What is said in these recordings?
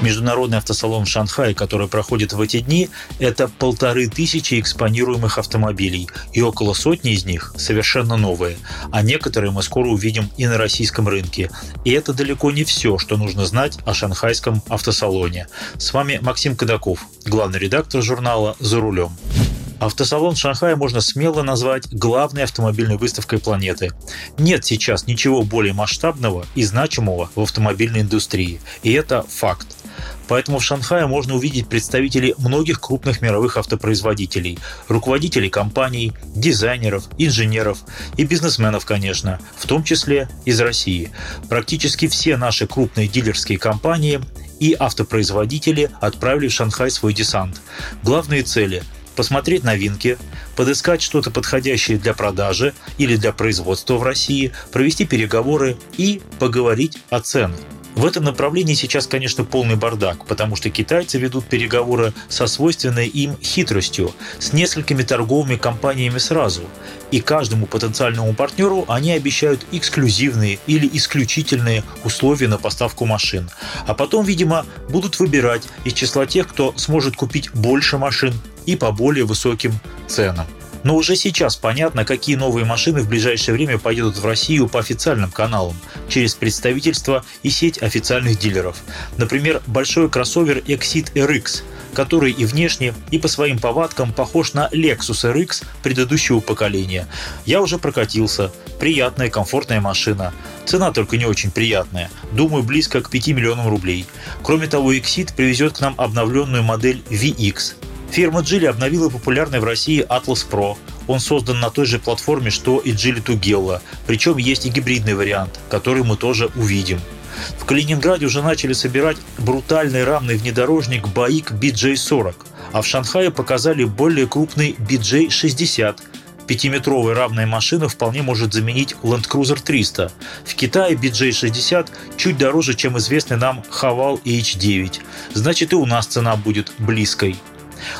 Международный автосалон в Шанхае, который проходит в эти дни, это полторы тысячи экспонируемых автомобилей, и около сотни из них совершенно новые, а некоторые мы скоро увидим и на российском рынке. И это далеко не все, что нужно знать о шанхайском автосалоне. С вами Максим Кадаков, главный редактор журнала «За рулем». Автосалон Шанхая можно смело назвать главной автомобильной выставкой планеты. Нет сейчас ничего более масштабного и значимого в автомобильной индустрии. И это факт. Поэтому в Шанхае можно увидеть представителей многих крупных мировых автопроизводителей, руководителей компаний, дизайнеров, инженеров и бизнесменов, конечно, в том числе из России. Практически все наши крупные дилерские компании и автопроизводители отправили в Шанхай свой десант. Главные цели посмотреть новинки, подыскать что-то подходящее для продажи или для производства в России, провести переговоры и поговорить о ценах. В этом направлении сейчас, конечно, полный бардак, потому что китайцы ведут переговоры со свойственной им хитростью, с несколькими торговыми компаниями сразу. И каждому потенциальному партнеру они обещают эксклюзивные или исключительные условия на поставку машин. А потом, видимо, будут выбирать из числа тех, кто сможет купить больше машин и по более высоким ценам. Но уже сейчас понятно, какие новые машины в ближайшее время поедут в Россию по официальным каналам, через представительства и сеть официальных дилеров. Например, большой кроссовер Exit RX, который и внешне, и по своим повадкам похож на Lexus RX предыдущего поколения. Я уже прокатился. Приятная, комфортная машина. Цена только не очень приятная. Думаю, близко к 5 миллионам рублей. Кроме того, Exit привезет к нам обновленную модель VX Фирма Geely обновила популярный в России Atlas Pro. Он создан на той же платформе, что и Geely Tugela, причем есть и гибридный вариант, который мы тоже увидим. В Калининграде уже начали собирать брутальный рамный внедорожник BAIC BJ40, а в Шанхае показали более крупный BJ60. Пятиметровая равная машина вполне может заменить Land Cruiser 300. В Китае BJ60 чуть дороже, чем известный нам Haval H9. Значит и у нас цена будет близкой.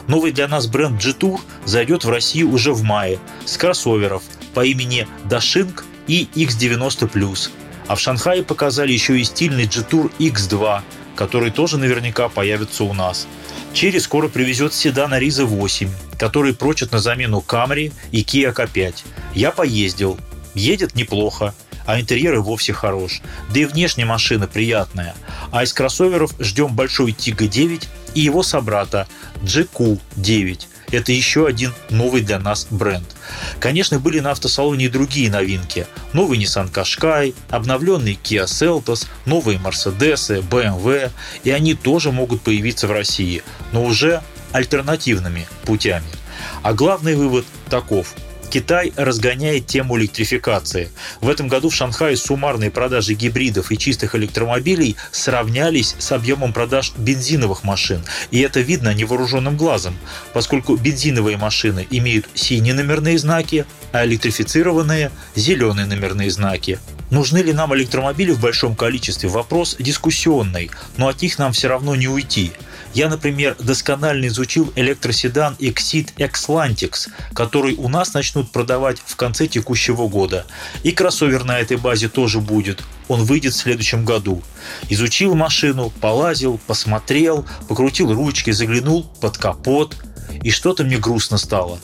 Новый для нас бренд G-Tour зайдет в Россию уже в мае с кроссоверов по имени Dashing и X90+. А в Шанхае показали еще и стильный G-Tour X2, который тоже наверняка появится у нас. Черри скоро привезет седан Ariza 8, который прочит на замену Camry и Kia K5. Я поездил. Едет неплохо а интерьер и вовсе хорош. Да и внешняя машина приятная. А из кроссоверов ждем большой Тига 9 и его собрата GQ9. Это еще один новый для нас бренд. Конечно, были на автосалоне и другие новинки. Новый Nissan Qashqai, обновленный Kia Seltos, новые Mercedes, BMW, и они тоже могут появиться в России, но уже альтернативными путями. А главный вывод таков – Китай разгоняет тему электрификации. В этом году в Шанхае суммарные продажи гибридов и чистых электромобилей сравнялись с объемом продаж бензиновых машин. И это видно невооруженным глазом, поскольку бензиновые машины имеют синие номерные знаки, а электрифицированные – зеленые номерные знаки. Нужны ли нам электромобили в большом количестве? Вопрос дискуссионный, но от них нам все равно не уйти. Я, например, досконально изучил электроседан Exit Xlantix, который у нас начнут продавать в конце текущего года. И кроссовер на этой базе тоже будет. Он выйдет в следующем году. Изучил машину, полазил, посмотрел, покрутил ручки, заглянул под капот. И что-то мне грустно стало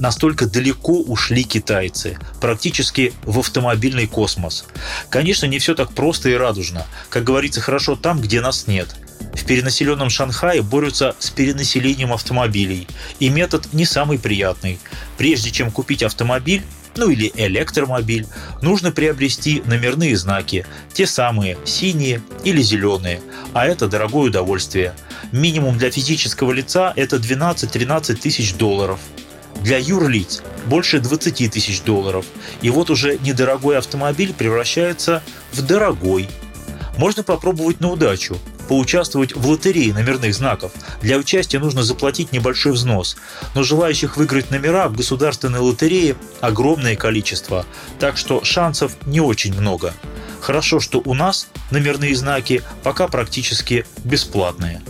настолько далеко ушли китайцы, практически в автомобильный космос. Конечно, не все так просто и радужно. Как говорится, хорошо там, где нас нет. В перенаселенном Шанхае борются с перенаселением автомобилей, и метод не самый приятный. Прежде чем купить автомобиль, ну или электромобиль, нужно приобрести номерные знаки, те самые синие или зеленые, а это дорогое удовольствие. Минимум для физического лица это 12-13 тысяч долларов. Для юрлиц больше 20 тысяч долларов. И вот уже недорогой автомобиль превращается в дорогой. Можно попробовать на удачу поучаствовать в лотерее номерных знаков. Для участия нужно заплатить небольшой взнос. Но желающих выиграть номера в государственной лотерее огромное количество, так что шансов не очень много. Хорошо, что у нас номерные знаки пока практически бесплатные.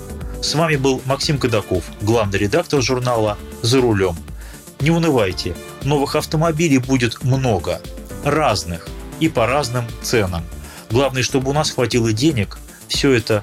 С вами был Максим Кадаков, главный редактор журнала «За рулем». Не унывайте, новых автомобилей будет много, разных и по разным ценам. Главное, чтобы у нас хватило денег все это